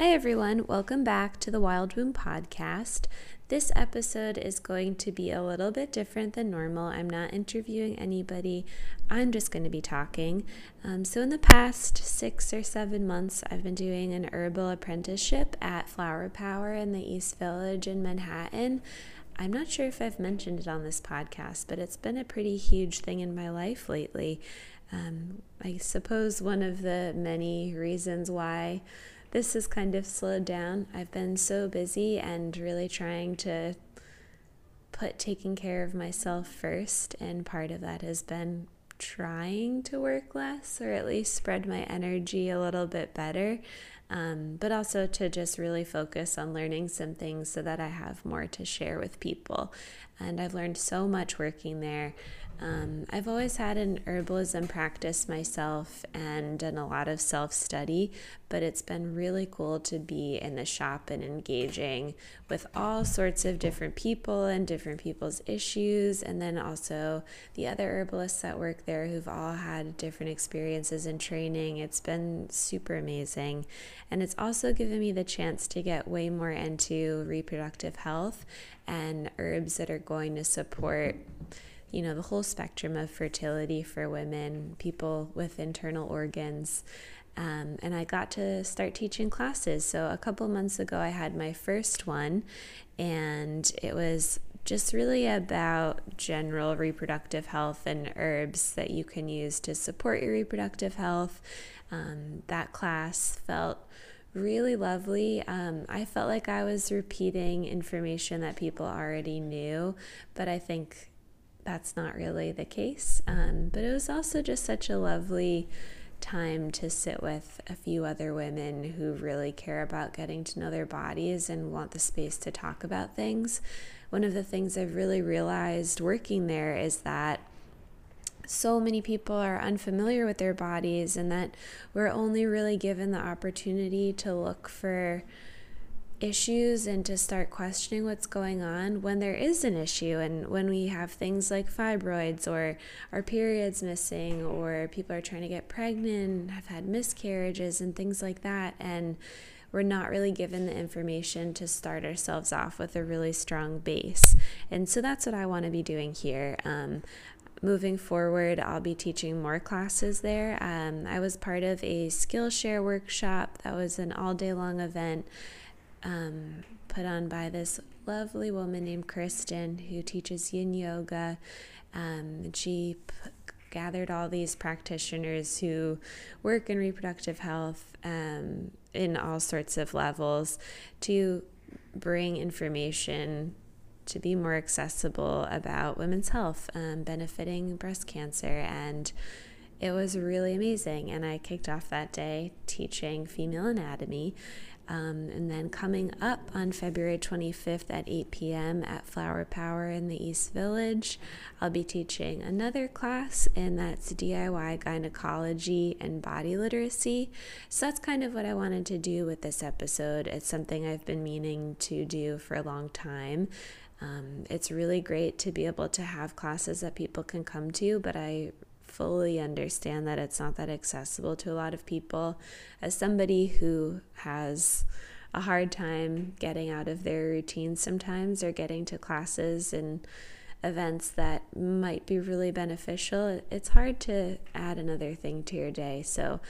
Hi, everyone. Welcome back to the Wild Womb Podcast. This episode is going to be a little bit different than normal. I'm not interviewing anybody, I'm just going to be talking. Um, so, in the past six or seven months, I've been doing an herbal apprenticeship at Flower Power in the East Village in Manhattan. I'm not sure if I've mentioned it on this podcast, but it's been a pretty huge thing in my life lately. Um, I suppose one of the many reasons why this has kind of slowed down. I've been so busy and really trying to put taking care of myself first, and part of that has been trying to work less or at least spread my energy a little bit better. Um, but also to just really focus on learning some things so that I have more to share with people. And I've learned so much working there. Um, I've always had an herbalism practice myself and done a lot of self study, but it's been really cool to be in the shop and engaging with all sorts of different people and different people's issues, and then also the other herbalists that work there who've all had different experiences and training. It's been super amazing, and it's also given me the chance to get way more into reproductive health and herbs that are going to support you know, the whole spectrum of fertility for women, people with internal organs. Um, and I got to start teaching classes. So a couple months ago, I had my first one, and it was just really about general reproductive health and herbs that you can use to support your reproductive health. Um, that class felt really lovely. Um, I felt like I was repeating information that people already knew, but I think that's not really the case. Um, but it was also just such a lovely time to sit with a few other women who really care about getting to know their bodies and want the space to talk about things. One of the things I've really realized working there is that so many people are unfamiliar with their bodies and that we're only really given the opportunity to look for issues and to start questioning what's going on when there is an issue and when we have things like fibroids or our periods missing or people are trying to get pregnant, have had miscarriages and things like that and we're not really given the information to start ourselves off with a really strong base. And so that's what I want to be doing here. Um, moving forward, I'll be teaching more classes there. Um, I was part of a Skillshare workshop that was an all day long event um, put on by this lovely woman named Kristen who teaches yin yoga. Um, she p- gathered all these practitioners who work in reproductive health um, in all sorts of levels to bring information to be more accessible about women's health, um, benefiting breast cancer. And it was really amazing. And I kicked off that day teaching female anatomy. Um, and then coming up on February 25th at 8 p.m. at Flower Power in the East Village, I'll be teaching another class, and that's DIY gynecology and body literacy. So that's kind of what I wanted to do with this episode. It's something I've been meaning to do for a long time. Um, it's really great to be able to have classes that people can come to, but I fully understand that it's not that accessible to a lot of people. As somebody who has a hard time getting out of their routine sometimes or getting to classes and events that might be really beneficial, it's hard to add another thing to your day. So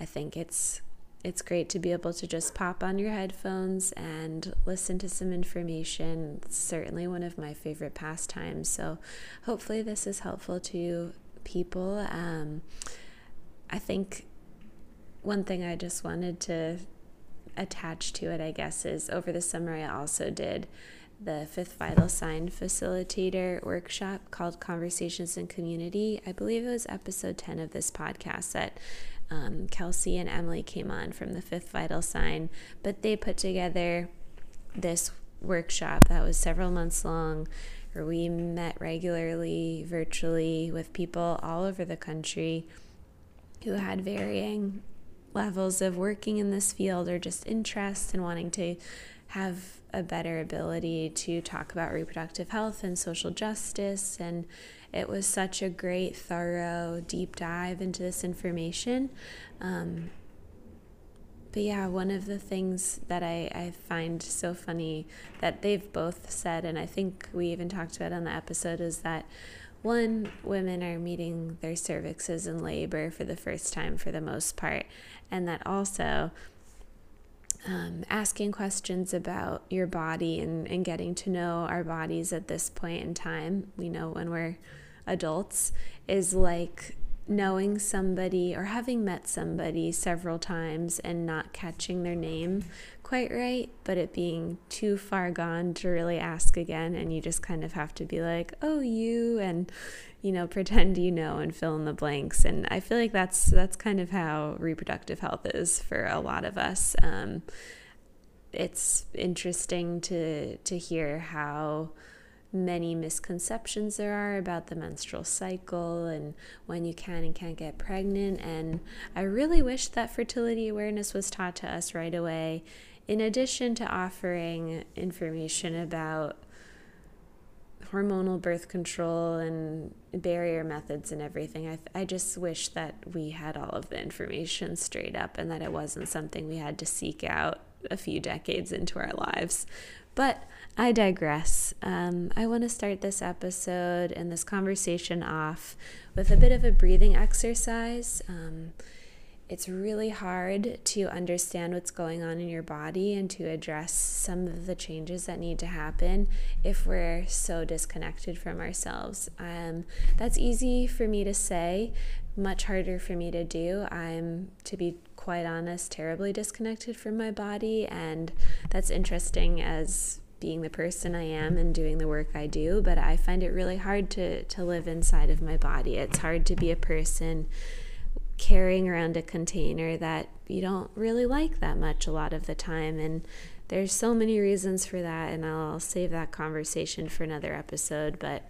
I think it's it's great to be able to just pop on your headphones and listen to some information. It's certainly one of my favorite pastimes. So hopefully this is helpful to people. Um, I think one thing I just wanted to attach to it, I guess, is over the summer I also did the fifth vital sign facilitator workshop called Conversations in Community. I believe it was episode 10 of this podcast that um, Kelsey and Emily came on from the fifth vital sign, but they put together this workshop that was several months long where we met regularly virtually with people all over the country who had varying levels of working in this field or just interest in wanting to have a better ability to talk about reproductive health and social justice. And it was such a great, thorough, deep dive into this information. Um, but yeah, one of the things that I, I find so funny that they've both said, and I think we even talked about on the episode, is that one, women are meeting their cervixes in labor for the first time for the most part, and that also um, asking questions about your body and, and getting to know our bodies at this point in time, we know when we're adults, is like knowing somebody or having met somebody several times and not catching their name quite right, but it being too far gone to really ask again. And you just kind of have to be like, oh, you, and, you know, pretend you know and fill in the blanks. And I feel like that's, that's kind of how reproductive health is for a lot of us. Um, it's interesting to, to hear how, many misconceptions there are about the menstrual cycle and when you can and can't get pregnant. And I really wish that fertility awareness was taught to us right away, in addition to offering information about hormonal birth control and barrier methods and everything. I, I just wish that we had all of the information straight up and that it wasn't something we had to seek out a few decades into our lives. But I digress. Um, I want to start this episode and this conversation off with a bit of a breathing exercise. Um, it's really hard to understand what's going on in your body and to address some of the changes that need to happen if we're so disconnected from ourselves. Um, that's easy for me to say, much harder for me to do. I'm, to be quite honest, terribly disconnected from my body, and that's interesting as being the person I am and doing the work I do, but I find it really hard to, to live inside of my body. It's hard to be a person carrying around a container that you don't really like that much a lot of the time. And there's so many reasons for that, and I'll save that conversation for another episode. But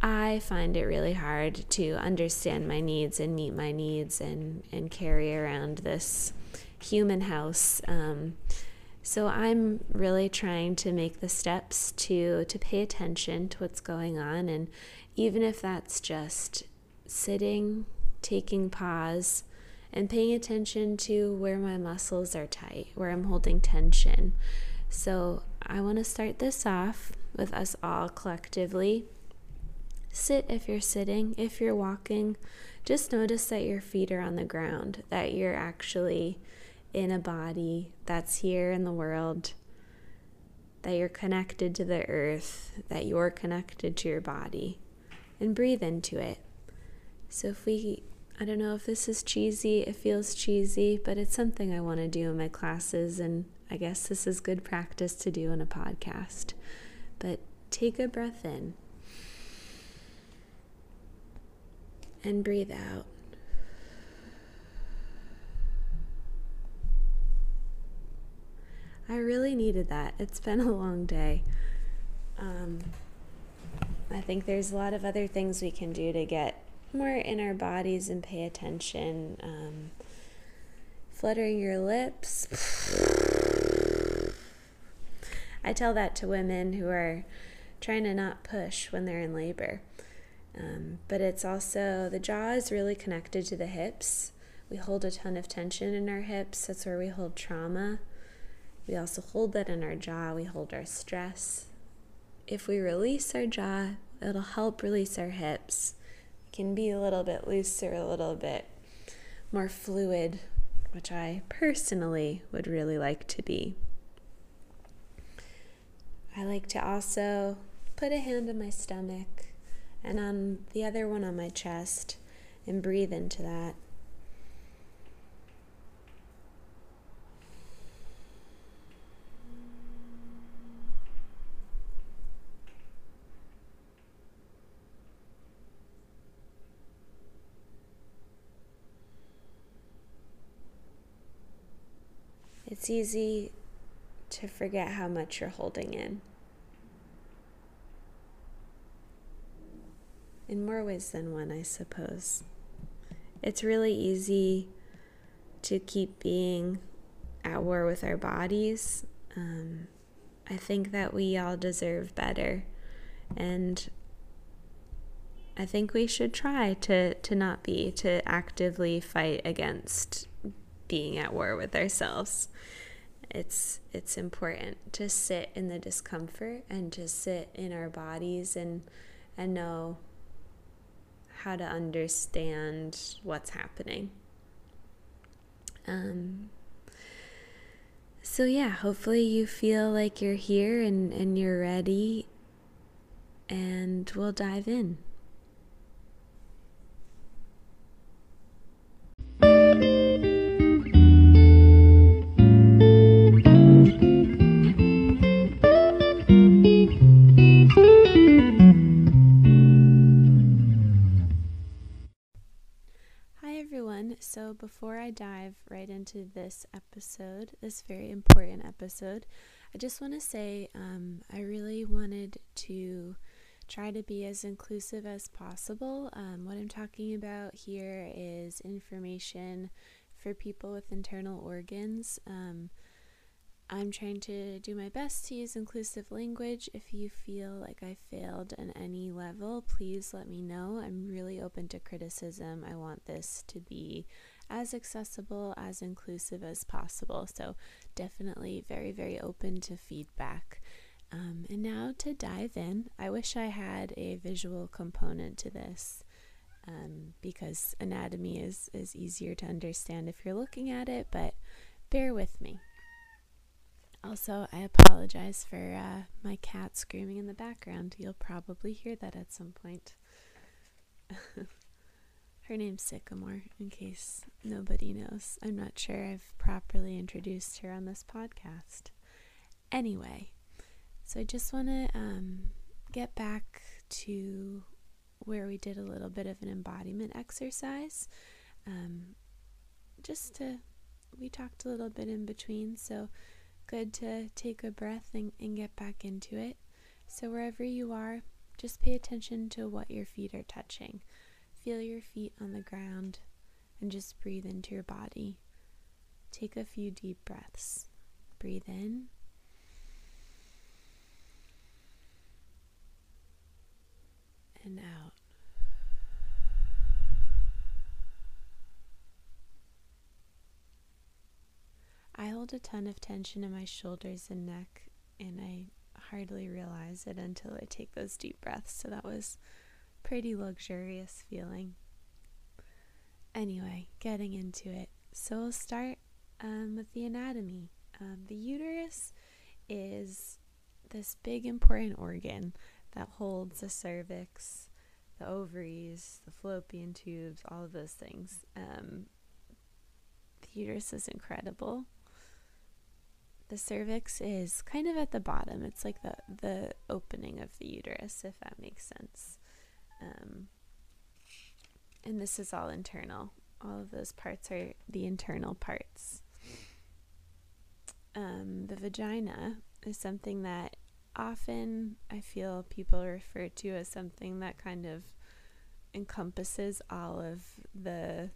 I find it really hard to understand my needs and meet my needs and, and carry around this human house. Um, so I'm really trying to make the steps to to pay attention to what's going on and even if that's just sitting, taking pause and paying attention to where my muscles are tight, where I'm holding tension. So I want to start this off with us all collectively. Sit if you're sitting, if you're walking, just notice that your feet are on the ground, that you're actually in a body that's here in the world, that you're connected to the earth, that you're connected to your body, and breathe into it. So, if we, I don't know if this is cheesy, it feels cheesy, but it's something I want to do in my classes, and I guess this is good practice to do in a podcast. But take a breath in and breathe out. I really needed that. It's been a long day. Um, I think there's a lot of other things we can do to get more in our bodies and pay attention. Um, fluttering your lips. I tell that to women who are trying to not push when they're in labor. Um, but it's also the jaw is really connected to the hips. We hold a ton of tension in our hips. That's where we hold trauma. We also hold that in our jaw, we hold our stress. If we release our jaw, it'll help release our hips. It can be a little bit looser, a little bit more fluid, which I personally would really like to be. I like to also put a hand on my stomach and on the other one on my chest and breathe into that. It's easy to forget how much you're holding in. In more ways than one, I suppose. It's really easy to keep being at war with our bodies. Um, I think that we all deserve better. And I think we should try to, to not be, to actively fight against being at war with ourselves. It's it's important to sit in the discomfort and to sit in our bodies and and know how to understand what's happening. Um, so yeah, hopefully you feel like you're here and, and you're ready and we'll dive in. So, before I dive right into this episode, this very important episode, I just want to say um, I really wanted to try to be as inclusive as possible. Um, what I'm talking about here is information for people with internal organs. Um, I'm trying to do my best to use inclusive language. If you feel like I failed on any level, please let me know. I'm really open to criticism. I want this to be as accessible, as inclusive as possible. So, definitely very, very open to feedback. Um, and now to dive in, I wish I had a visual component to this. Um, because anatomy is, is easier to understand if you're looking at it, but bear with me. Also, I apologize for uh, my cat screaming in the background. You'll probably hear that at some point. Her name's Sycamore, in case nobody knows. I'm not sure I've properly introduced her on this podcast. Anyway, so I just want to um, get back to where we did a little bit of an embodiment exercise. Um, just to, we talked a little bit in between, so good to take a breath and, and get back into it. So, wherever you are, just pay attention to what your feet are touching. Feel your feet on the ground and just breathe into your body. Take a few deep breaths. Breathe in. And out. I hold a ton of tension in my shoulders and neck, and I hardly realize it until I take those deep breaths. So that was pretty luxurious feeling. Anyway, getting into it. So we'll start um, with the anatomy. Um, the uterus is this big important organ that holds the cervix, the ovaries, the fallopian tubes, all of those things. Um, the uterus is incredible the cervix is kind of at the bottom. It's like the the opening of the uterus, if that makes sense. Um, and this is all internal. All of those parts are the internal parts. Um, the vagina is something that often I feel people refer to as something that kind of encompasses all of the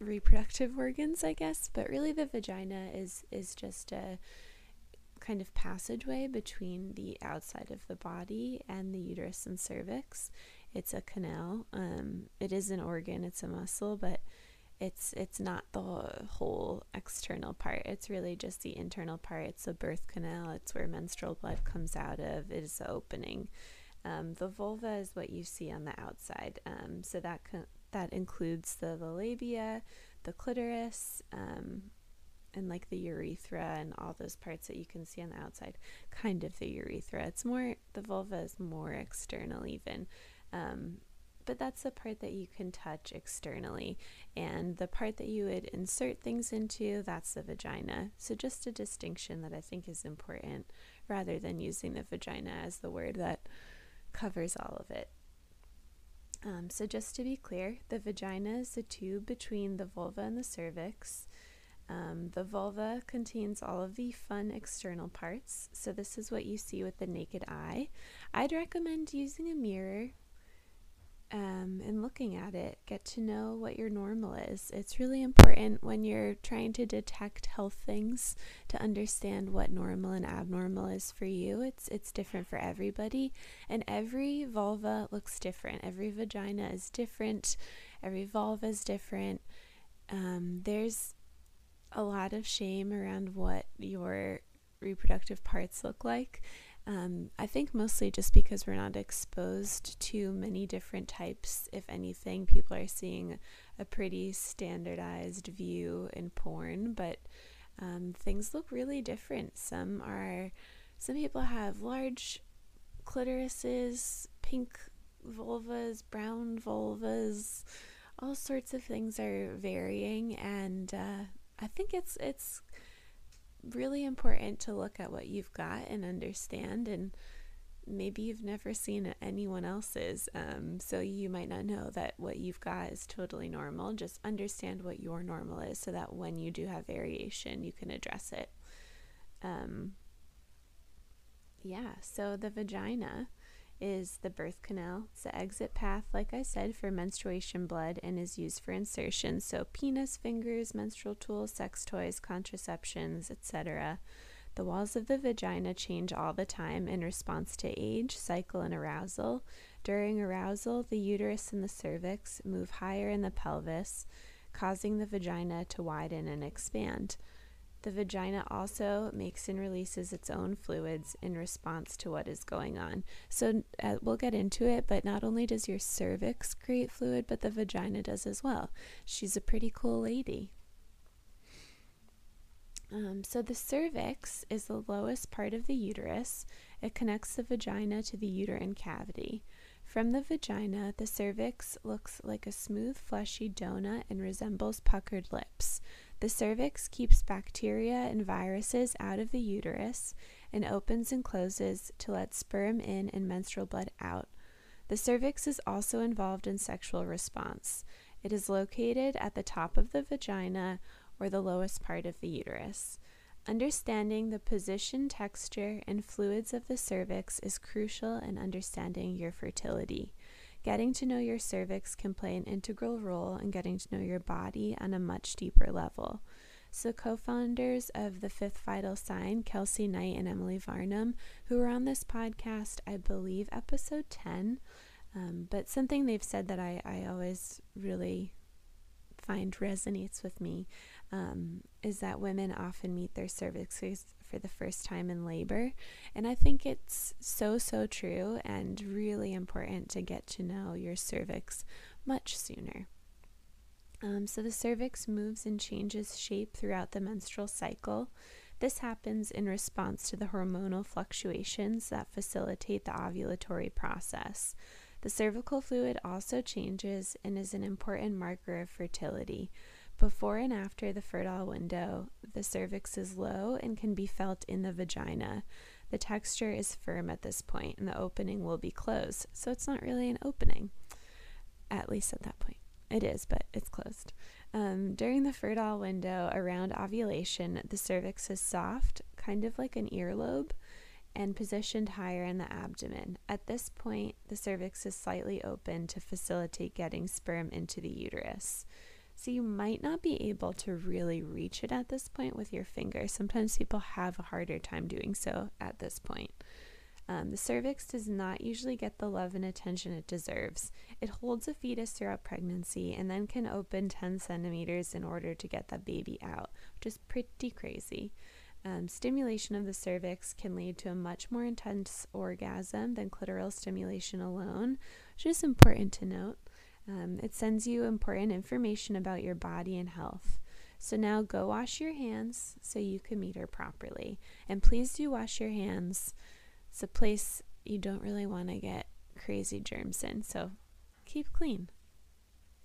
reproductive organs, I guess, but really the vagina is is just a kind of passageway between the outside of the body and the uterus and cervix. It's a canal. Um, it is an organ. It's a muscle, but it's it's not the whole external part. It's really just the internal part. It's a birth canal. It's where menstrual blood comes out of. It is the opening. Um, the vulva is what you see on the outside. Um, so that co- that includes the, the labia, the clitoris, um, and like the urethra and all those parts that you can see on the outside. Kind of the urethra. It's more, the vulva is more external, even. Um, but that's the part that you can touch externally. And the part that you would insert things into, that's the vagina. So, just a distinction that I think is important rather than using the vagina as the word that covers all of it. Um, so, just to be clear, the vagina is the tube between the vulva and the cervix. Um, the vulva contains all of the fun external parts. So, this is what you see with the naked eye. I'd recommend using a mirror um, and looking at it, get to know what your normal is. It's really important when you're trying to detect health things to understand what normal and abnormal is for you. It's it's different for everybody, and every vulva looks different. Every vagina is different. Every vulva is different. um, there's a lot of shame around what your reproductive parts look like. Um, I think mostly just because we're not exposed to many different types. If anything, people are seeing a pretty standardized view in porn, but um, things look really different. Some are, some people have large clitorises, pink vulvas, brown vulvas, all sorts of things are varying, and uh, I think it's it's really important to look at what you've got and understand and maybe you've never seen anyone else's. Um, so you might not know that what you've got is totally normal. Just understand what your normal is so that when you do have variation you can address it. Um, yeah so the vagina is the birth canal. It's the exit path, like I said, for menstruation blood and is used for insertion. So, penis, fingers, menstrual tools, sex toys, contraceptions, etc. The walls of the vagina change all the time in response to age, cycle, and arousal. During arousal, the uterus and the cervix move higher in the pelvis, causing the vagina to widen and expand. The vagina also makes and releases its own fluids in response to what is going on. So uh, we'll get into it, but not only does your cervix create fluid, but the vagina does as well. She's a pretty cool lady. Um, so the cervix is the lowest part of the uterus. It connects the vagina to the uterine cavity. From the vagina, the cervix looks like a smooth, fleshy donut and resembles puckered lips. The cervix keeps bacteria and viruses out of the uterus and opens and closes to let sperm in and menstrual blood out. The cervix is also involved in sexual response. It is located at the top of the vagina or the lowest part of the uterus. Understanding the position, texture, and fluids of the cervix is crucial in understanding your fertility. Getting to know your cervix can play an integral role in getting to know your body on a much deeper level. So, co founders of the Fifth Vital Sign, Kelsey Knight and Emily Varnum, who were on this podcast, I believe, episode 10. Um, but something they've said that I, I always really find resonates with me um, is that women often meet their cervixes for the first time in labor. And I think it's so, so true and really important to get to know your cervix much sooner. Um, so the cervix moves and changes shape throughout the menstrual cycle. This happens in response to the hormonal fluctuations that facilitate the ovulatory process. The cervical fluid also changes and is an important marker of fertility. Before and after the fertile window, the cervix is low and can be felt in the vagina. The texture is firm at this point, and the opening will be closed, so it's not really an opening, at least at that point. It is, but it's closed. Um, during the fertile window around ovulation, the cervix is soft, kind of like an earlobe, and positioned higher in the abdomen. At this point, the cervix is slightly open to facilitate getting sperm into the uterus. So you might not be able to really reach it at this point with your finger. Sometimes people have a harder time doing so at this point. Um, the cervix does not usually get the love and attention it deserves. It holds a fetus throughout pregnancy and then can open 10 centimeters in order to get that baby out, which is pretty crazy. Um, stimulation of the cervix can lead to a much more intense orgasm than clitoral stimulation alone, which is important to note. Um, it sends you important information about your body and health. So now go wash your hands so you can meet her properly. And please do wash your hands. It's a place you don't really want to get crazy germs in. So keep clean.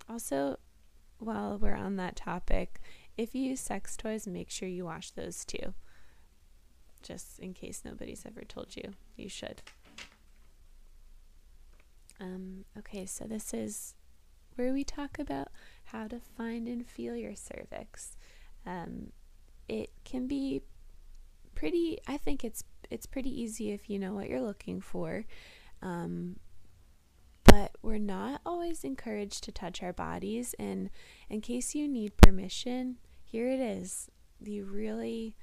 Also, while we're on that topic, if you use sex toys, make sure you wash those too. Just in case nobody's ever told you, you should. Um, okay, so this is where we talk about how to find and feel your cervix. Um, it can be pretty. I think it's it's pretty easy if you know what you're looking for. Um, but we're not always encouraged to touch our bodies. And in case you need permission, here it is. You really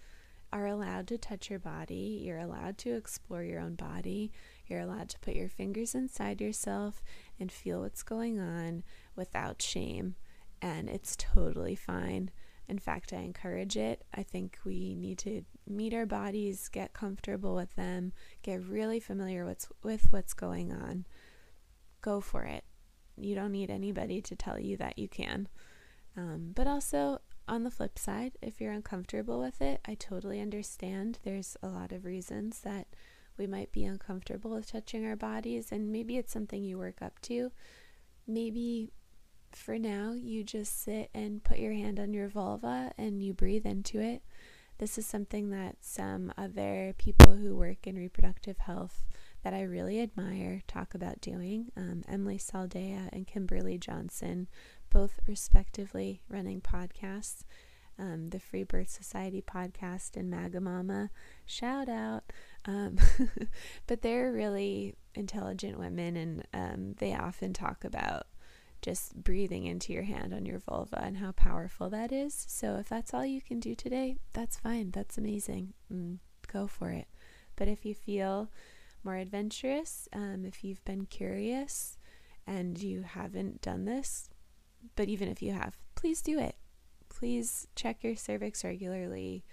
are allowed to touch your body. You're allowed to explore your own body. You're allowed to put your fingers inside yourself and feel what's going on without shame. and it's totally fine. In fact, I encourage it. I think we need to meet our bodies, get comfortable with them, get really familiar with, with what's going on. Go for it. You don't need anybody to tell you that you can. Um, but also, on the flip side, if you're uncomfortable with it, I totally understand. There's a lot of reasons that we might be uncomfortable with touching our bodies, and maybe it's something you work up to. Maybe for now, you just sit and put your hand on your vulva and you breathe into it. This is something that some other people who work in reproductive health that I really admire talk about doing. Um, Emilee Saldaya and Kimberly Johnson, both respectively running podcasts. Um, the Free Birth Society podcast and Magamama, shout out. Um, but they're really intelligent women, and um, they often talk about just breathing into your hand on your vulva and how powerful that is. So, if that's all you can do today, that's fine. That's amazing. Mm, go for it. But if you feel more adventurous, um, if you've been curious and you haven't done this, but even if you have, please do it. Please check your cervix regularly.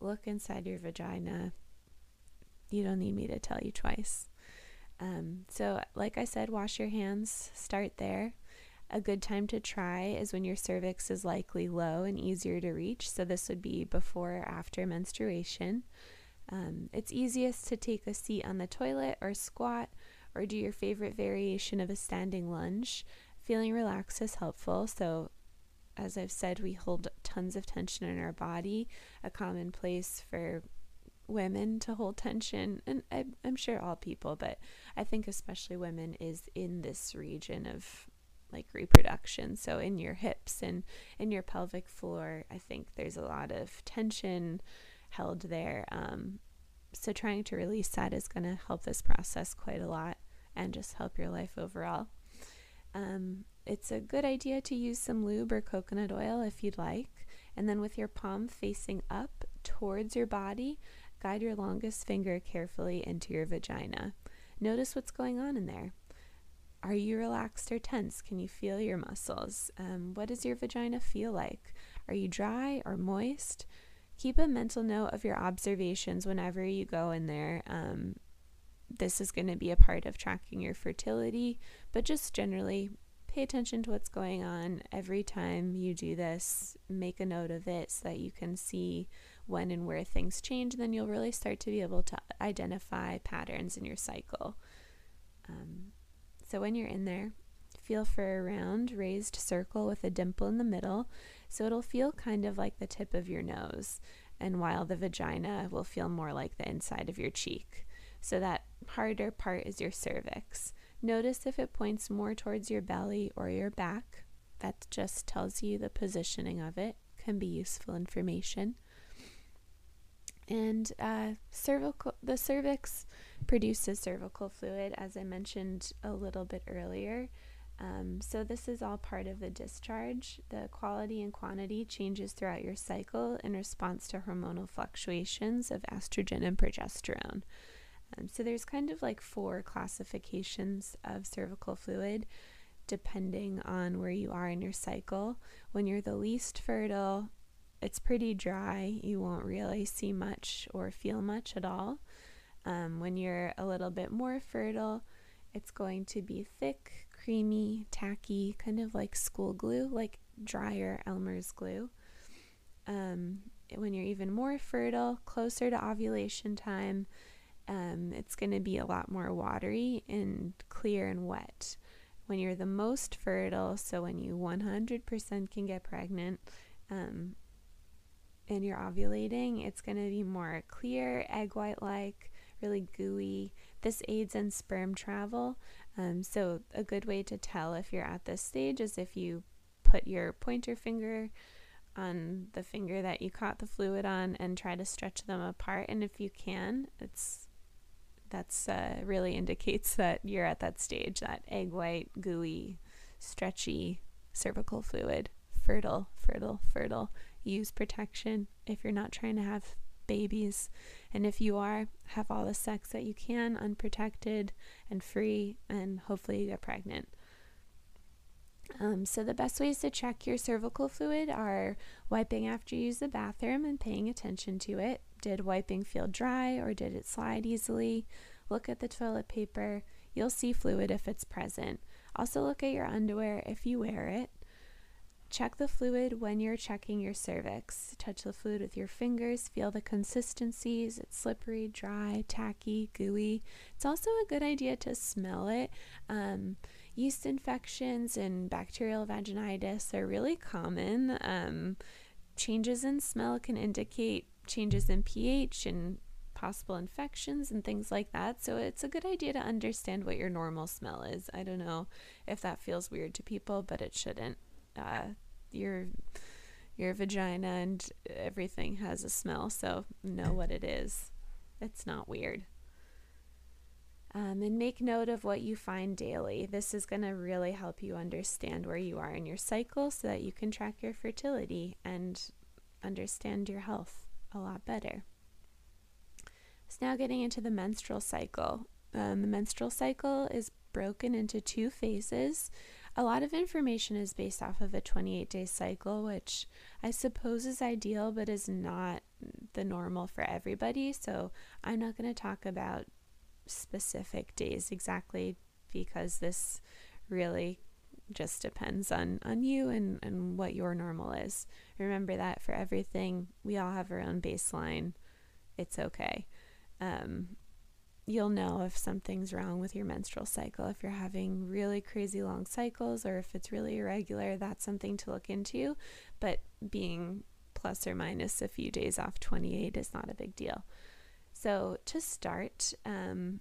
Look inside your vagina. You don't need me to tell you twice. Um, so, like I said, wash your hands, start there. A good time to try is when your cervix is likely low and easier to reach. So, this would be before or after menstruation. Um, it's easiest to take a seat on the toilet or squat or do your favorite variation of a standing lunge. Feeling relaxed is helpful. So, as I've said, we hold tons of tension in our body, a common place for women to hold tension, and I, am sure all people, but I think especially women is in this region of like reproduction. So in your hips and in your pelvic floor, I think there's a lot of tension held there. Um, so trying to release that is going to help this process quite a lot and just help your life overall. Um, it's a good idea to use some lube or coconut oil if you'd like. And then with your palm facing up towards your body, guide your longest finger carefully into your vagina. Notice what's going on in there. Are you relaxed or tense? Can you feel your muscles? Um, what does your vagina feel like? Are you dry or moist? Keep a mental note of your observations whenever you go in there. Um, this is going to be a part of tracking your fertility, but just generally pay attention to what's going on every time you do this. Make a note of it so that you can see when and where things change. Then you'll really start to be able to identify patterns in your cycle. Um, so when you're in there, feel for a round raised circle with a dimple in the middle. So it'll feel kind of like the tip of your nose, and while the vagina will feel more like the inside of your cheek. So that harder part is your cervix. Notice if it points more towards your belly or your back. That just tells you the positioning of it, can be useful information. And uh, cervical, the cervix produces cervical fluid, as I mentioned a little bit earlier. Um, so, this is all part of the discharge. The quality and quantity changes throughout your cycle in response to hormonal fluctuations of estrogen and progesterone. Um, so, there's kind of like four classifications of cervical fluid depending on where you are in your cycle. When you're the least fertile, it's pretty dry. You won't really see much or feel much at all. Um, when you're a little bit more fertile, it's going to be thick, creamy, tacky, kind of like school glue, like drier Elmer's glue. Um, when you're even more fertile, closer to ovulation time, um, it's going to be a lot more watery and clear and wet. When you're the most fertile, so when you 100% can get pregnant, um, and you're ovulating, it's going to be more clear, egg white like, really gooey. This aids in sperm travel. Um, so, a good way to tell if you're at this stage is if you put your pointer finger on the finger that you caught the fluid on and try to stretch them apart. And if you can, it's that's uh, really indicates that you're at that stage, that egg white, gooey, stretchy cervical fluid, fertile, fertile, fertile use protection if you're not trying to have babies. And if you are, have all the sex that you can, unprotected and free, and hopefully you get pregnant. Um, so, the best ways to check your cervical fluid are wiping after you use the bathroom and paying attention to it. Did wiping feel dry or did it slide easily? Look at the toilet paper. You'll see fluid if it's present. Also, look at your underwear if you wear it. Check the fluid when you're checking your cervix. Touch the fluid with your fingers, feel the consistencies. It's slippery, dry, tacky, gooey. It's also a good idea to smell it. Um, yeast infections and bacterial vaginitis are really common. Um, changes in smell can indicate changes in pH and possible infections and things like that. So it's a good idea to understand what your normal smell is. I don't know if that feels weird to people, but it shouldn't uh, your your vagina and everything has a smell, so know what it is. It's not weird. Um, and make note of what you find daily. This is going to really help you understand where you are in your cycle so that you can track your fertility and understand your health a lot better. So, now getting into the menstrual cycle. Um, the menstrual cycle is broken into two phases a lot of information is based off of a 28 day cycle, which I suppose is ideal, but is not the normal for everybody. So I'm not going to talk about specific days exactly because this really just depends on, on you and, and what your normal is. Remember that for everything, we all have our own baseline. It's okay. Um, you'll know if something's wrong with your menstrual cycle. If you're having really crazy long cycles or if it's really irregular, that's something to look into. But being plus or minus a few days off 28 is not a big deal. So, to start, um,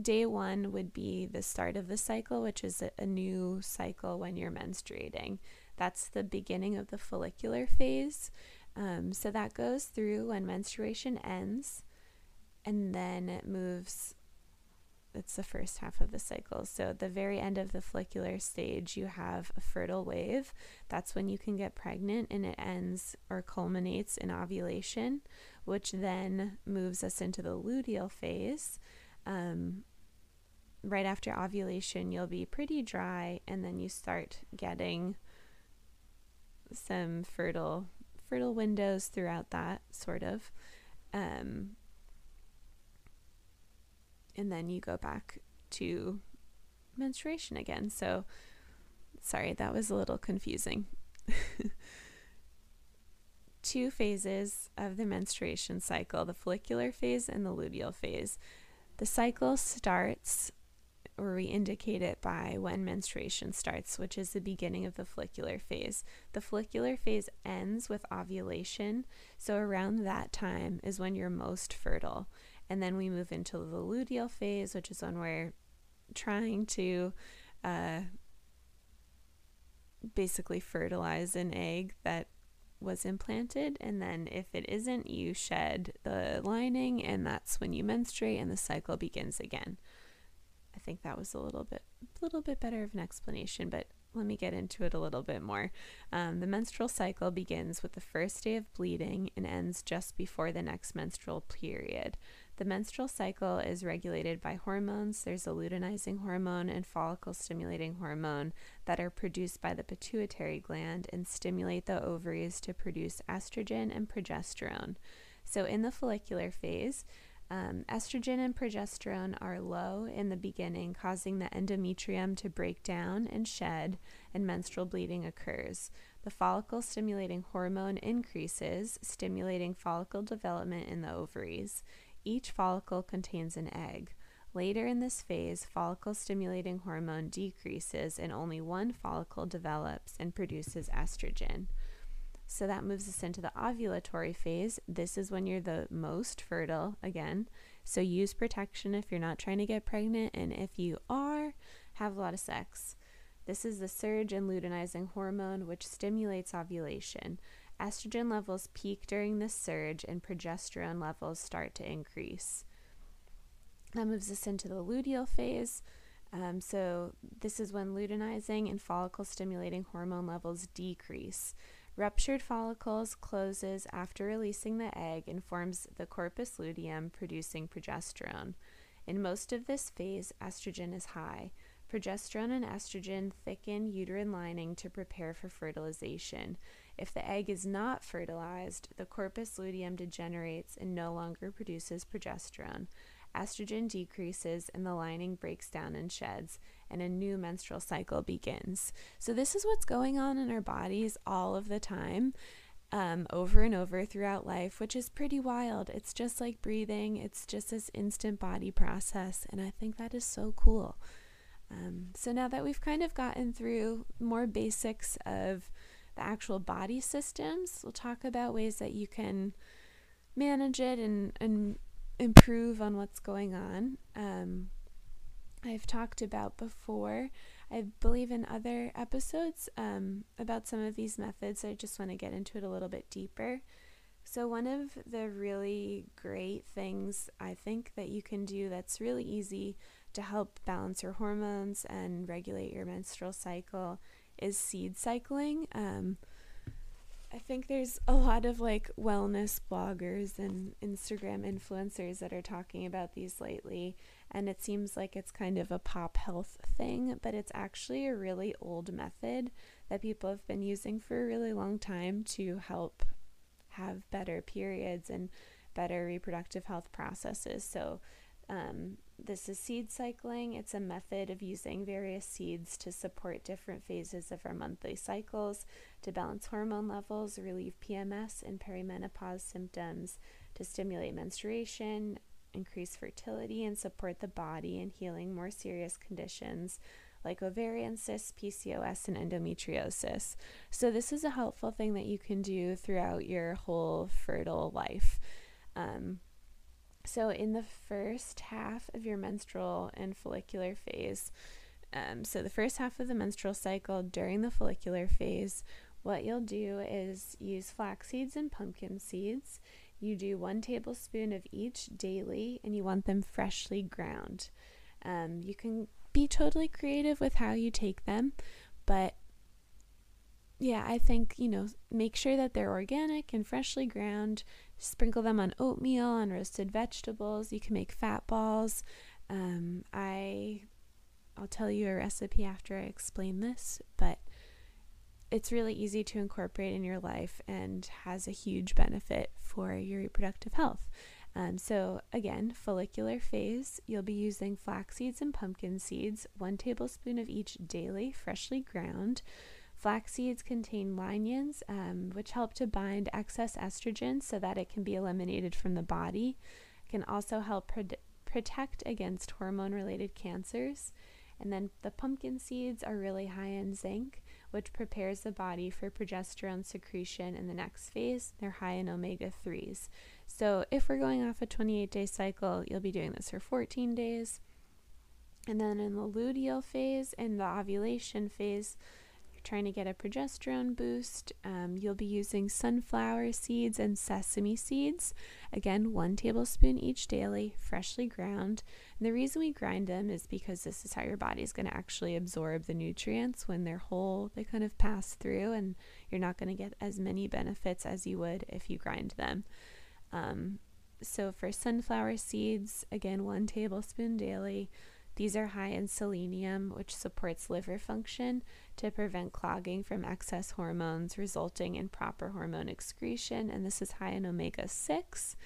day one would be the start of the cycle, which is a, a new cycle when you're menstruating. That's the beginning of the follicular phase. Um, so, that goes through when menstruation ends and then it moves it's the first half of the cycle. So, at the very end of the follicular stage, you have a fertile wave. That's when you can get pregnant, and it ends or culminates in ovulation, which then moves us into the luteal phase. Um, right after ovulation, you'll be pretty dry, and then you start getting some fertile fertile windows throughout that sort of. Um, and then you go back to menstruation again. So, sorry, that was a little confusing. Two phases of the menstruation cycle the follicular phase and the luteal phase. The cycle starts, or we indicate it by when menstruation starts, which is the beginning of the follicular phase. The follicular phase ends with ovulation, so around that time is when you're most fertile. And then we move into the luteal phase, which is when we're trying to uh, basically fertilize an egg that was implanted. And then if it isn't, you shed the lining, and that's when you menstruate and the cycle begins again. I think that was a little bit, a little bit better of an explanation, but let me get into it a little bit more. Um, the menstrual cycle begins with the first day of bleeding and ends just before the next menstrual period. The menstrual cycle is regulated by hormones. There's a luteinizing hormone and follicle stimulating hormone that are produced by the pituitary gland and stimulate the ovaries to produce estrogen and progesterone. So, in the follicular phase, um, estrogen and progesterone are low in the beginning, causing the endometrium to break down and shed, and menstrual bleeding occurs. The follicle stimulating hormone increases, stimulating follicle development in the ovaries. Each follicle contains an egg. Later in this phase, follicle stimulating hormone decreases and only one follicle develops and produces estrogen. So that moves us into the ovulatory phase. This is when you're the most fertile again. So use protection if you're not trying to get pregnant, and if you are, have a lot of sex. This is the surge in luteinizing hormone, which stimulates ovulation. Estrogen levels peak during this surge and progesterone levels start to increase. That moves us into the luteal phase. Um, so, this is when luteinizing and follicle stimulating hormone levels decrease. Ruptured follicles closes after releasing the egg and forms the corpus luteum, producing progesterone. In most of this phase, estrogen is high. Progesterone and estrogen thicken uterine lining to prepare for fertilization. If the egg is not fertilized, the corpus luteum degenerates and no longer produces progesterone. Estrogen decreases and the lining breaks down and sheds, and a new menstrual cycle begins. So, this is what's going on in our bodies all of the time. Um, over and over throughout life, which is pretty wild. It's just like breathing, it's just this instant body process, and I think that is so cool. Um, so now that we've kind of gotten through more basics of the actual body systems, we'll talk about ways that you can manage it and, and improve on what's going on. Um, I've talked about before, I believe in other episodes um, about some of these methods. I just want to get into it a little bit deeper. So, one of the really great things I think that you can do that's really easy to help balance your hormones and regulate your menstrual cycle is seed cycling. Um, I think there's a lot of like wellness bloggers and Instagram influencers that are talking about these lately, and it seems like it's kind of a pop health thing, but it's actually a really old method that people have been using for a really long time to help have better periods and better reproductive health processes. So, um, this is seed cycling. It's a method of using various seeds to support different phases of our monthly cycles, to balance hormone levels, relieve PMS and perimenopause symptoms, to stimulate menstruation, increase fertility, and support the body in healing more serious conditions like ovarian cysts, PCOS, and endometriosis. So, this is a helpful thing that you can do throughout your whole fertile life. Um, so, in the first half of your menstrual and follicular phase, um, so the first half of the menstrual cycle during the follicular phase, what you'll do is use flax seeds and pumpkin seeds. You do one tablespoon of each daily, and you want them freshly ground. Um, you can be totally creative with how you take them, but yeah, I think, you know, make sure that they're organic and freshly ground. Sprinkle them on oatmeal, on roasted vegetables. You can make fat balls. Um, I, I'll tell you a recipe after I explain this, but it's really easy to incorporate in your life and has a huge benefit for your reproductive health. Um, so, again, follicular phase, you'll be using flax seeds and pumpkin seeds, one tablespoon of each daily, freshly ground. Flax seeds contain lignans, um, which help to bind excess estrogen so that it can be eliminated from the body. It can also help pro- protect against hormone related cancers. And then the pumpkin seeds are really high in zinc, which prepares the body for progesterone secretion in the next phase. They're high in omega 3s. So, if we're going off a 28 day cycle, you'll be doing this for 14 days. And then in the luteal phase and the ovulation phase, trying to get a progesterone boost, um, you'll be using sunflower seeds and sesame seeds. Again, one tablespoon each daily, freshly ground. And the reason we grind them is because this is how your body is going to actually absorb the nutrients when they're whole. They kind of pass through, and you're not going to get as many benefits as you would if you grind them. Um, so, for sunflower seeds, again, one tablespoon daily. These are high in selenium, which supports liver function to prevent clogging from excess hormones, resulting in proper hormone excretion. And this is high in omega 6.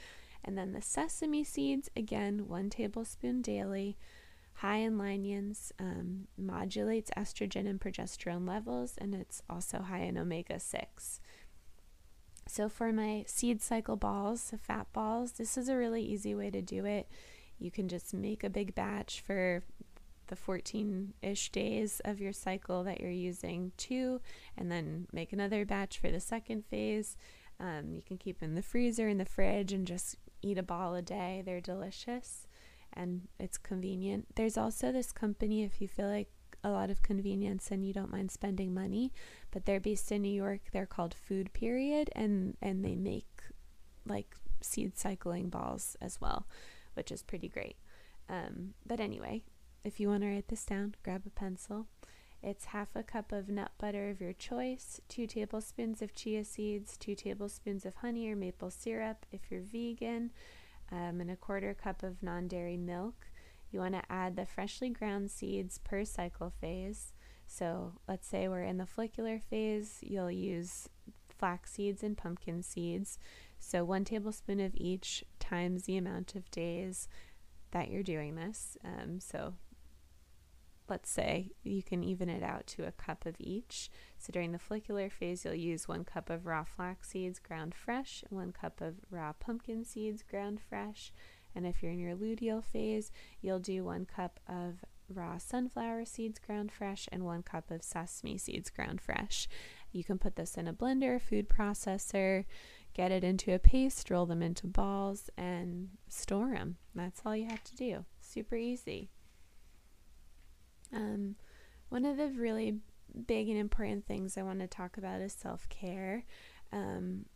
And then the sesame seeds, again, one tablespoon daily, high in lignans, um, modulates estrogen and progesterone levels, and it's also high in omega 6. So, for my seed cycle balls, the fat balls, this is a really easy way to do it. You can just make a big batch for the 14 ish days of your cycle that you're using two, and then make another batch for the second phase. Um, you can keep in the freezer, in the fridge, and just eat a ball a day. They're delicious and it's convenient. There's also this company, if you feel like a lot of convenience and you don't mind spending money, but they're based in New York. They're called Food Period, and, and they make like seed cycling balls as well which is pretty great. Um, but anyway, if you want to write this down, grab a pencil. It's half a cup of nut butter of your choice, two tablespoons of chia seeds, two tablespoons of honey or maple syrup if you're vegan, um, and a quarter cup of non dairy milk. you want to add the freshly ground seeds per cycle phase. So let's say we're in the follicular phase, you'll use flax seeds and pumpkin seeds. So one tablespoon of each times the amount of days that you're doing this. Um, so let's say you can even it out to a cup of each. So during the follicular phase, you'll use one cup of raw flax seeds ground fresh, one cup of raw pumpkin seeds ground fresh. And if you're in your luteal phase, you'll do one cup of raw sunflower seeds ground fresh and one cup of sesame seeds ground fresh. You can put this in a blender, food processor, get it into a paste, roll them into balls, and store them. That's all you have to do. Super easy. Um, one of the really big and important things I want to talk about is self care. Um,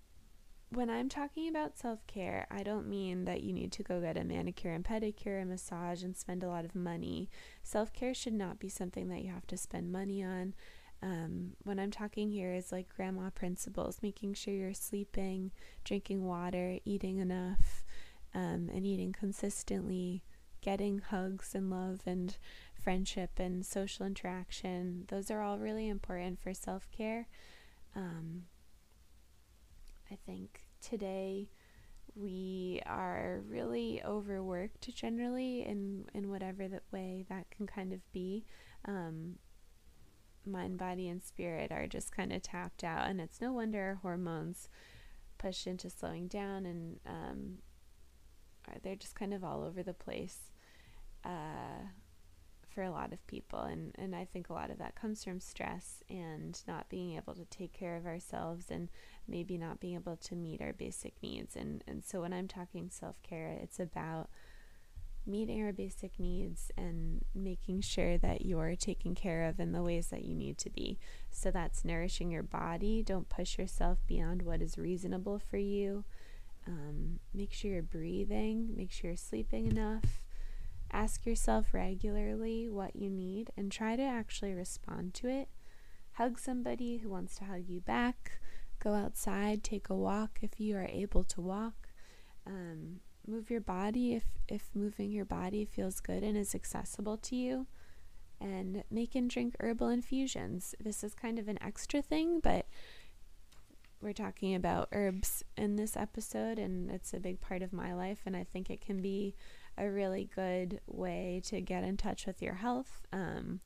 when I'm talking about self care, I don't mean that you need to go get a manicure and pedicure, a massage, and spend a lot of money. Self care should not be something that you have to spend money on. Um, I'm talking here is like grandma principles, making sure you're sleeping, drinking water, eating enough, um, and eating consistently, getting hugs and love and friendship and social interaction. Those are all really important for self care. Um, I think today we are really overworked generally in, in whatever that way that can kind of be. Um, mind, body, and spirit are just kind of tapped out, and it's no wonder our hormones push into slowing down and um, they're just kind of all over the place. Uh, for a lot of people and and I think a lot of that comes from stress and not being able to take care of ourselves and maybe not being able to meet our basic needs and and so when I'm talking self-care it's about meeting our basic needs and making sure that you're taken care of in the ways that you need to be. So that's nourishing your body. Don't push yourself beyond what is reasonable for you. Um, make sure you're breathing. Make sure you're sleeping enough. Ask yourself regularly what you need and try to actually respond to it. Hug somebody who wants to hug you back. Go outside, take a walk if you are able to walk. Um, move your body if, if moving your body feels good and is accessible to you. And make and drink herbal infusions. This is kind of an extra thing, but we're talking about herbs in this episode, and it's a big part of my life, and I think it can be a really good way to get in touch with your health. Um,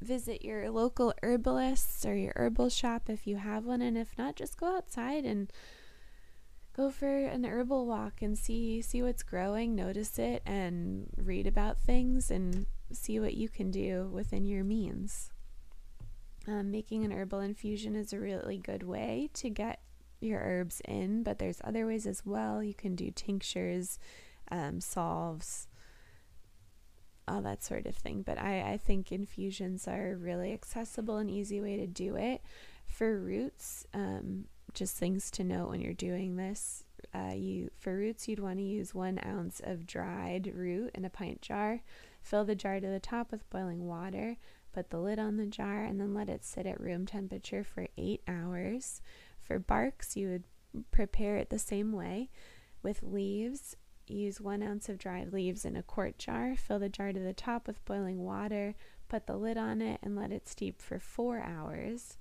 visit your local herbalists or your herbal shop if you have one, and if not, just go outside and go for an herbal walk and see see what's growing, notice it, and read about things and see what you can do within your means. Um, making an herbal infusion is a really good way to get your herbs in, but there's other ways as well. You can do tinctures um, salves, all that sort of thing. But I, I think infusions are a really accessible and easy way to do it. For roots, um, just things to note when you're doing this. Uh, you for roots, you'd want to use one ounce of dried root in a pint jar. Fill the jar to the top with boiling water. Put the lid on the jar and then let it sit at room temperature for eight hours. For barks, you would prepare it the same way with leaves Use one ounce of dried leaves in a quart jar. Fill the jar to the top with boiling water. Put the lid on it and let it steep for four hours.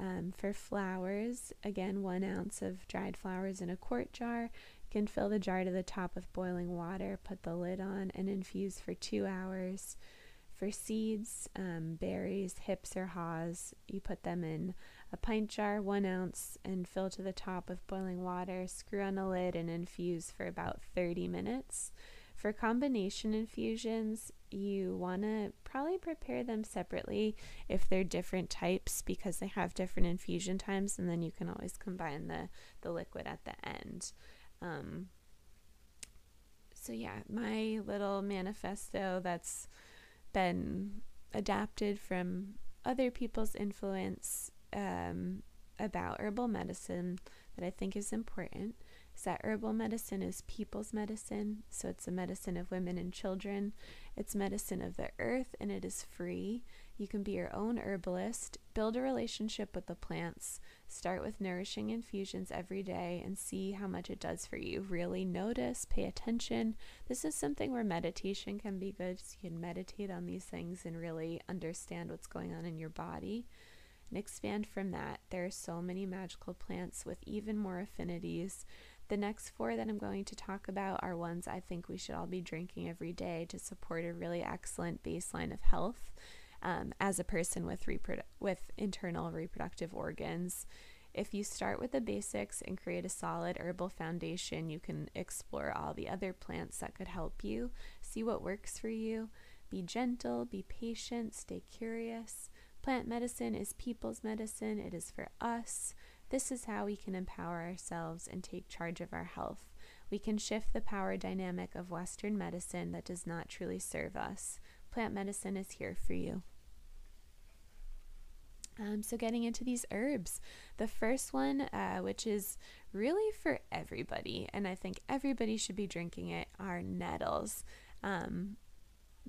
Um, for flowers, again, one ounce of dried flowers in a quart jar. You can fill the jar to the top with boiling water, put the lid on, and infuse for two hours. For seeds, um, berries, hips, or haws, you put them in a pint jar, one ounce, and fill to the top with boiling water. Screw on a lid and infuse for about 30 minutes. For combination infusions, you want to probably prepare them separately if they're different types because they have different infusion times, and then you can always combine the, the liquid at the end. Um, so, yeah, my little manifesto that's been adapted from other people's influence um, about herbal medicine that I think is important is that herbal medicine is people's medicine. So it's a medicine of women and children. It's medicine of the earth and it is free. You can be your own herbalist, build a relationship with the plants, start with nourishing infusions every day, and see how much it does for you. Really notice, pay attention. This is something where meditation can be good. So you can meditate on these things and really understand what's going on in your body and expand from that. There are so many magical plants with even more affinities. The next four that I'm going to talk about are ones I think we should all be drinking every day to support a really excellent baseline of health um, as a person with reprodu- with internal reproductive organs. If you start with the basics and create a solid herbal foundation, you can explore all the other plants that could help you, see what works for you. Be gentle, be patient, stay curious. Plant medicine is people's medicine, it is for us. This is how we can empower ourselves and take charge of our health. We can shift the power dynamic of Western medicine that does not truly serve us plant medicine is here for you. Um, so, getting into these herbs, the first one, uh, which is really for everybody, and I think everybody should be drinking it, are nettles. Um,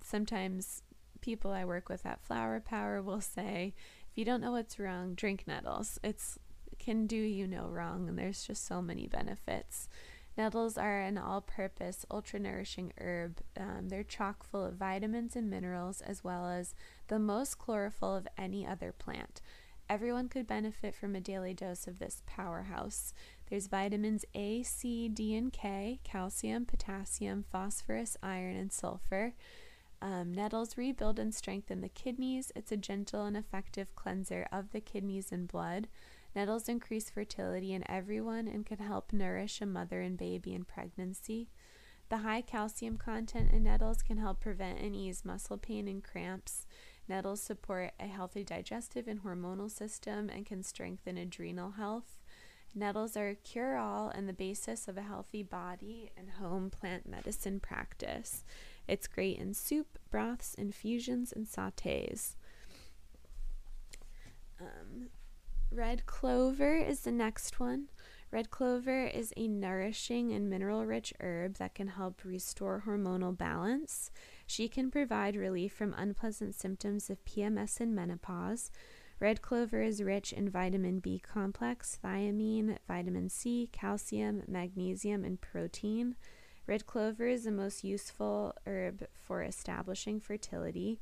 sometimes people I work with at Flower Power will say, if you don't know what's wrong, drink nettles. It's can do you no wrong, and there's just so many benefits. Nettles are an all purpose, ultra nourishing herb. Um, they're chock full of vitamins and minerals, as well as the most chlorophyll of any other plant. Everyone could benefit from a daily dose of this powerhouse. There's vitamins A, C, D, and K, calcium, potassium, phosphorus, iron, and sulfur. Um, nettles rebuild and strengthen the kidneys. It's a gentle and effective cleanser of the kidneys and blood. Nettles increase fertility in everyone and can help nourish a mother and baby in pregnancy. The high calcium content in nettles can help prevent and ease muscle pain and cramps. Nettles support a healthy digestive and hormonal system and can strengthen adrenal health. Nettles are a cure all and the basis of a healthy body and home plant medicine practice. It's great in soup, broths, infusions, and sautés. Um, Red clover is the next one. Red clover is a nourishing and mineral rich herb that can help restore hormonal balance. She can provide relief from unpleasant symptoms of PMS and menopause. Red clover is rich in vitamin B complex, thiamine, vitamin C, calcium, magnesium, and protein. Red clover is the most useful herb for establishing fertility.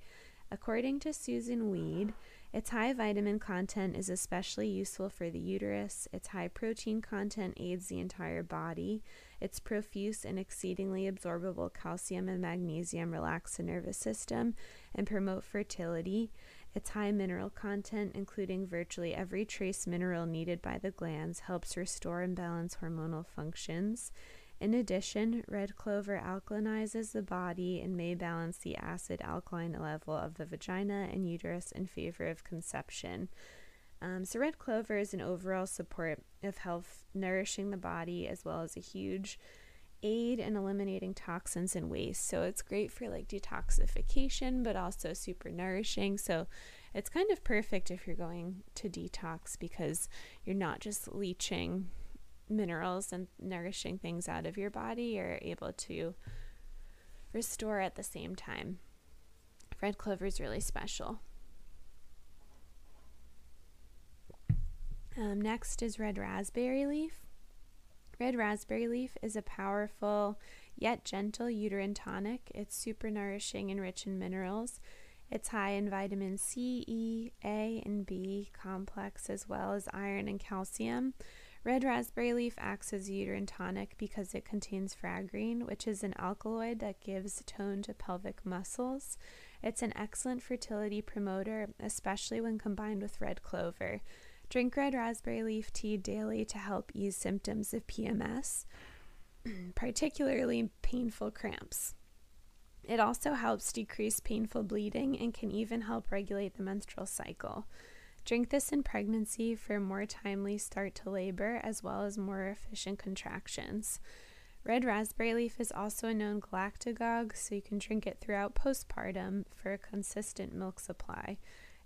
According to Susun Weed, its high vitamin content is especially useful for the uterus. Its high protein content aids the entire body. Its profuse and exceedingly absorbable calcium and magnesium relax the nervous system and promote fertility. Its high mineral content, including virtually every trace mineral needed by the glands, helps restore and balance hormonal functions. In addition, red clover alkalinizes the body and may balance the acid alkaline level of the vagina and uterus in favor of conception. Um, so, red clover is an overall support of health, nourishing the body, as well as a huge aid in eliminating toxins and waste. So, it's great for like detoxification, but also super nourishing. So, it's kind of perfect if you're going to detox because you're not just leaching minerals and nourishing things out of your body, you're able to restore at the same time. Red clover is really special. Um, next is red raspberry leaf. Red raspberry leaf is a powerful yet gentle uterine tonic. It's super nourishing and rich in minerals. It's high in vitamin C, E, A, and B complex, as well as iron and calcium. Red raspberry leaf acts as uterine tonic because it contains fragarine, which is an alkaloid that gives tone to pelvic muscles. It's an excellent fertility promoter, especially when combined with red clover. Drink red raspberry leaf tea daily to help ease symptoms of PMS, particularly painful cramps. It also helps decrease painful bleeding and can even help regulate the menstrual cycle. Drink this in pregnancy for a more timely start to labor as well as more efficient contractions. Red raspberry leaf is also a known galactagogue, so you can drink it throughout postpartum for a consistent milk supply.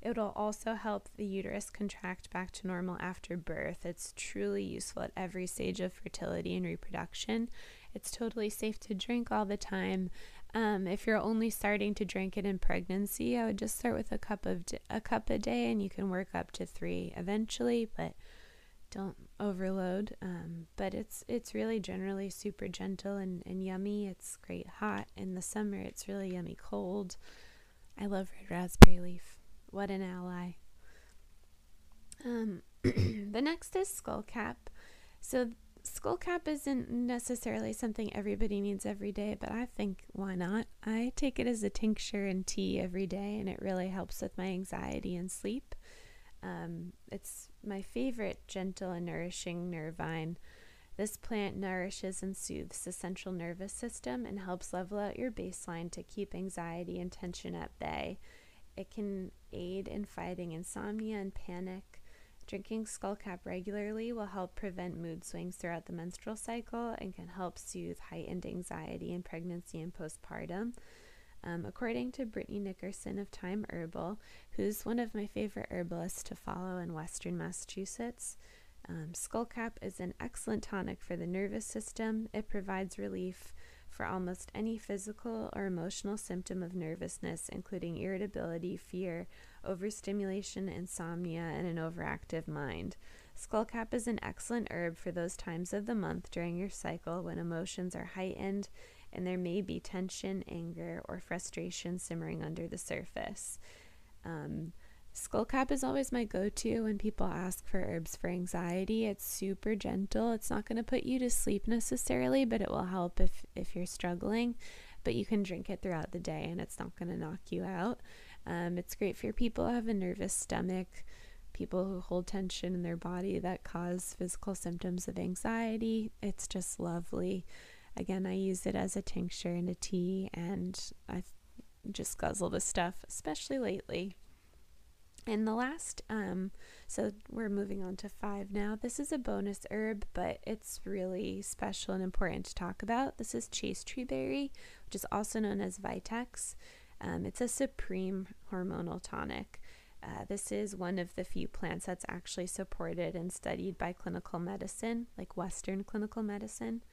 It'll also help the uterus contract back to normal after birth. It's truly useful at every stage of fertility and reproduction. It's totally safe to drink all the time. Um, if you're only starting to drink it in pregnancy, I would just start with a cup of a cup a day, and you can work up to three eventually. But don't overload. Um, but it's it's really generally super gentle and, and yummy. It's great hot in the summer. It's really yummy cold. I love red raspberry leaf. What an ally. Um, the next is skullcap. So skullcap isn't necessarily something everybody needs every day, but I think why not? I take it as a tincture and tea every day, and it really helps with my anxiety and sleep. Um, it's my favorite gentle and nourishing nervine. This plant nourishes and soothes the central nervous system and helps level out your baseline to keep anxiety and tension at bay. It can aid in fighting insomnia and panic. Drinking skullcap regularly will help prevent mood swings throughout the menstrual cycle and can help soothe heightened anxiety in pregnancy and postpartum. Um, according to Brittany Nickerson of Thyme Herbal, who's one of my favorite herbalists to follow in Western Massachusetts, um, skullcap is an excellent tonic for the nervous system. It provides relief for almost any physical or emotional symptom of nervousness, including irritability, fear, overstimulation, insomnia, and an overactive mind. Skullcap is an excellent herb for those times of the month during your cycle when emotions are heightened and there may be tension, anger, or frustration simmering under the surface. Um, Skullcap is always my go to when people ask for herbs for anxiety. It's super gentle. It's not going to put you to sleep necessarily, but it will help if, if you're struggling. But you can drink it throughout the day and it's not going to knock you out. Um, it's great for people who have a nervous stomach, people who hold tension in their body that cause physical symptoms of anxiety. It's just lovely. Again, I use it as a tincture and a tea, and I just guzzle the stuff, especially lately. And the last, um, so we're moving on to five now. This is a bonus herb, but it's really special and important to talk about. This is chaste tree berry, which is also known as Vitex. Um, it's a supreme hormonal tonic. Uh, this is one of the few plants that's actually supported and studied by clinical medicine, like Western clinical medicine.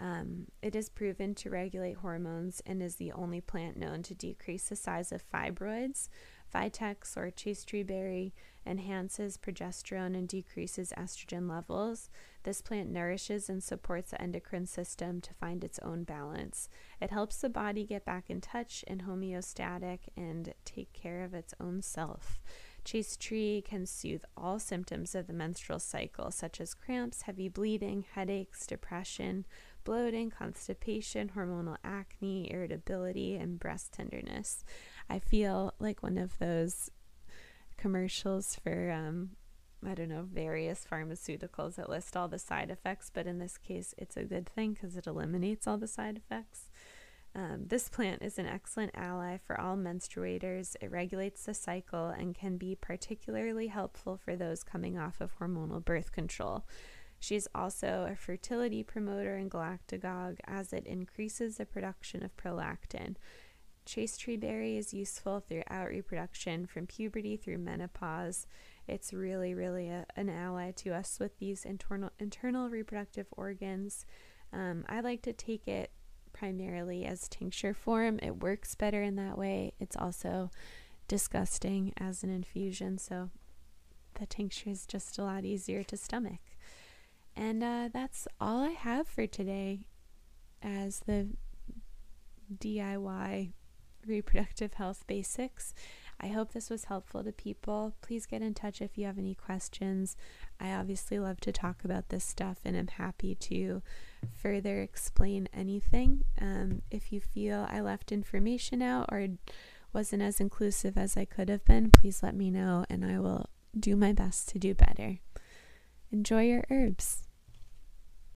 Um, it is proven to regulate hormones and is the only plant known to decrease the size of fibroids. Vitex or chaste tree berry enhances progesterone and decreases estrogen levels. This plant nourishes and supports the endocrine system to find its own balance. It helps the body get back in touch and homeostatic and take care of its own self. Chaste tree can soothe all symptoms of the menstrual cycle, such as cramps, heavy bleeding, headaches, depression, bloating, constipation, hormonal acne, irritability, and breast tenderness. I feel like one of those commercials for, um, I don't know, various pharmaceuticals that list all the side effects, but in this case, it's a good thing because it eliminates all the side effects. Um, this plant is an excellent ally for all menstruators. It regulates the cycle and can be particularly helpful for those coming off of hormonal birth control. She's also a fertility promoter and galactagogue as it increases the production of prolactin. Chaste tree berry is useful throughout reproduction from puberty through menopause. It's really, really a, an ally to us with these internal internal reproductive organs. Um, I like to take it primarily as tincture form. It works better in that way. It's also disgusting as an infusion, so the tincture is just a lot easier to stomach. And uh, that's all I have for today as the DIY reproductive health basics. I hope this was helpful to people. Please get in touch if you have any questions. I obviously love to talk about this stuff and I'm happy to further explain anything. Um, if you feel I left information out or wasn't as inclusive as I could have been, please let me know and I will do my best to do better. Enjoy your herbs.